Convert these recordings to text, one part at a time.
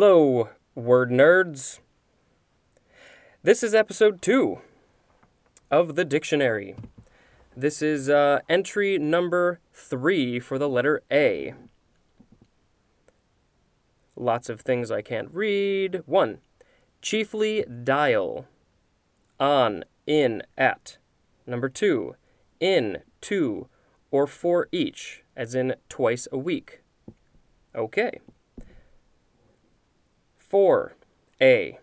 Hello, word nerds. This is episode two of the dictionary. This is uh, entry number three for the letter A. Lots of things I can't read. One, chiefly dial. On, in, at. Number two, in, to, or for each, as in twice a week. Okay. Four, A.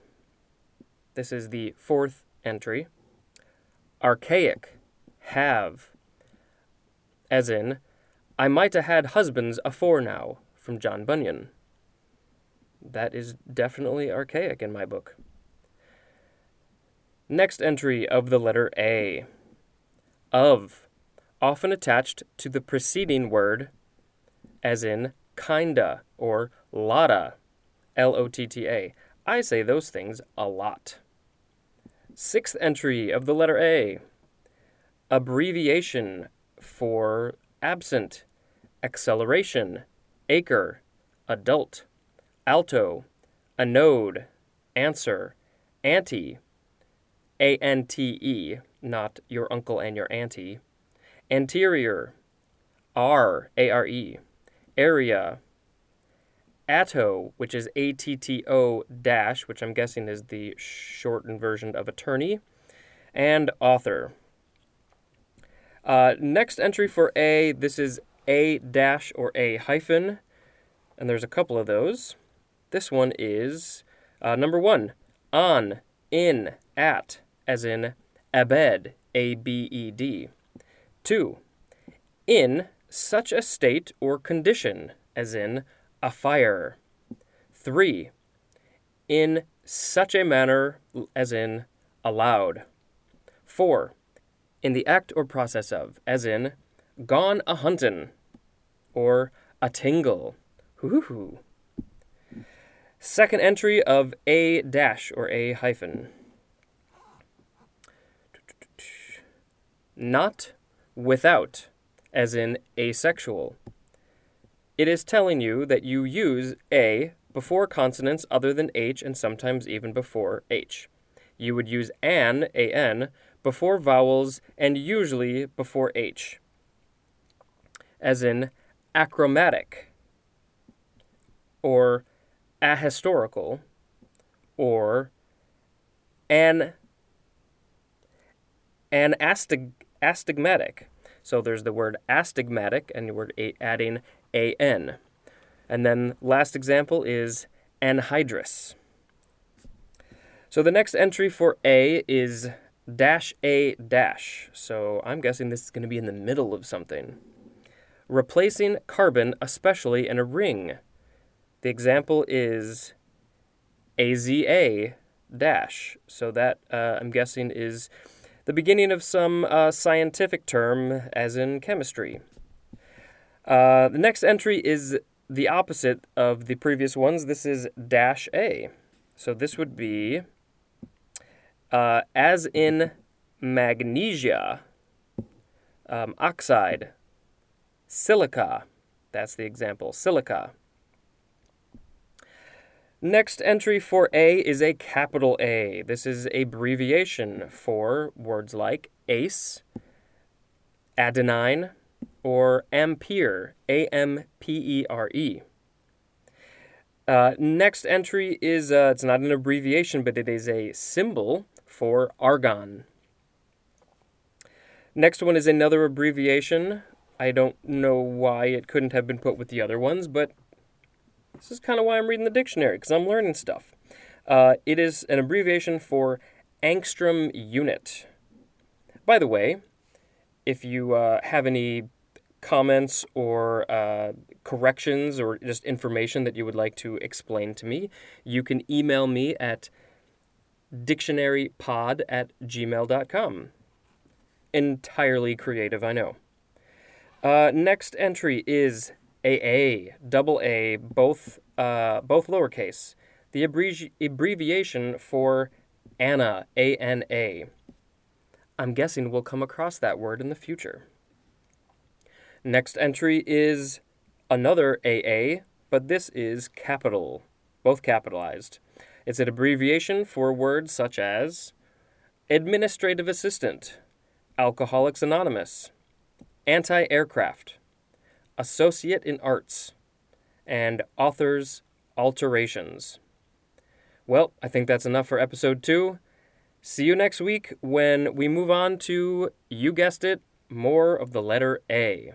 This is the fourth entry. Archaic, have. As in, I might have had husbands afore now, from John Bunyan. That is definitely archaic in my book. Next entry of the letter A. Of, often attached to the preceding word, as in kinda or lotta, L O T T A. I say those things a lot. Sixth entry of the letter A. Abbreviation for absent, acceleration, acre, adult, alto, anode, answer, ante, A N T E, not your uncle and your auntie, anterior, R, A R E, area, ATTO, which is A T T O dash, which I'm guessing is the shortened version of attorney, and author. Uh, next entry for A, this is A dash or A hyphen, and there's a couple of those. This one is uh, number one, on, in, at, as in abed, A B E D. Two, in such a state or condition, as in a fire. Three, in such a manner, as in aloud. Four, in the act or process of, as in gone a huntin', or a tingle. Hoo-hoo-hoo. Second entry of a dash or a hyphen. Not without, as in asexual. It is telling you that you use a before consonants other than h and sometimes even before h. You would use an, an, before vowels and usually before h. As in achromatic, or ahistorical, or an, an astig, astigmatic. So there's the word astigmatic, and we're adding an. And then last example is anhydrous. So the next entry for A is dash A dash. So I'm guessing this is going to be in the middle of something. Replacing carbon, especially in a ring. The example is AZA dash. So that uh, I'm guessing is the beginning of some uh, scientific term, as in chemistry. Uh, the next entry is the opposite of the previous ones. This is dash A. So this would be uh, as in magnesia, um, oxide, silica. That's the example, silica. Next entry for A is a capital A. This is abbreviation for words like ace, adenine, or ampere, A M P E R E. Uh, next entry is uh, it's not an abbreviation, but it is a symbol for argon. Next one is another abbreviation. I don't know why it couldn't have been put with the other ones, but this is kind of why I'm reading the dictionary, because I'm learning stuff. Uh, it is an abbreviation for angstrom unit. By the way, if you uh, have any comments or uh, corrections or just information that you would like to explain to me, you can email me at dictionarypod at gmail.com. Entirely creative, I know. Uh, next entry is AA, double A, both, uh, both lowercase. The abbrevi- abbreviation for ana, A N A. I'm guessing we'll come across that word in the future. Next entry is another AA, but this is capital. both capitalized. It's an abbreviation for words such as administrative assistant, Alcoholics Anonymous, anti aircraft, associate in arts, and author's alterations. Well, I think that's enough for episode two. See you next week when we move on to, you guessed it, more of the letter A.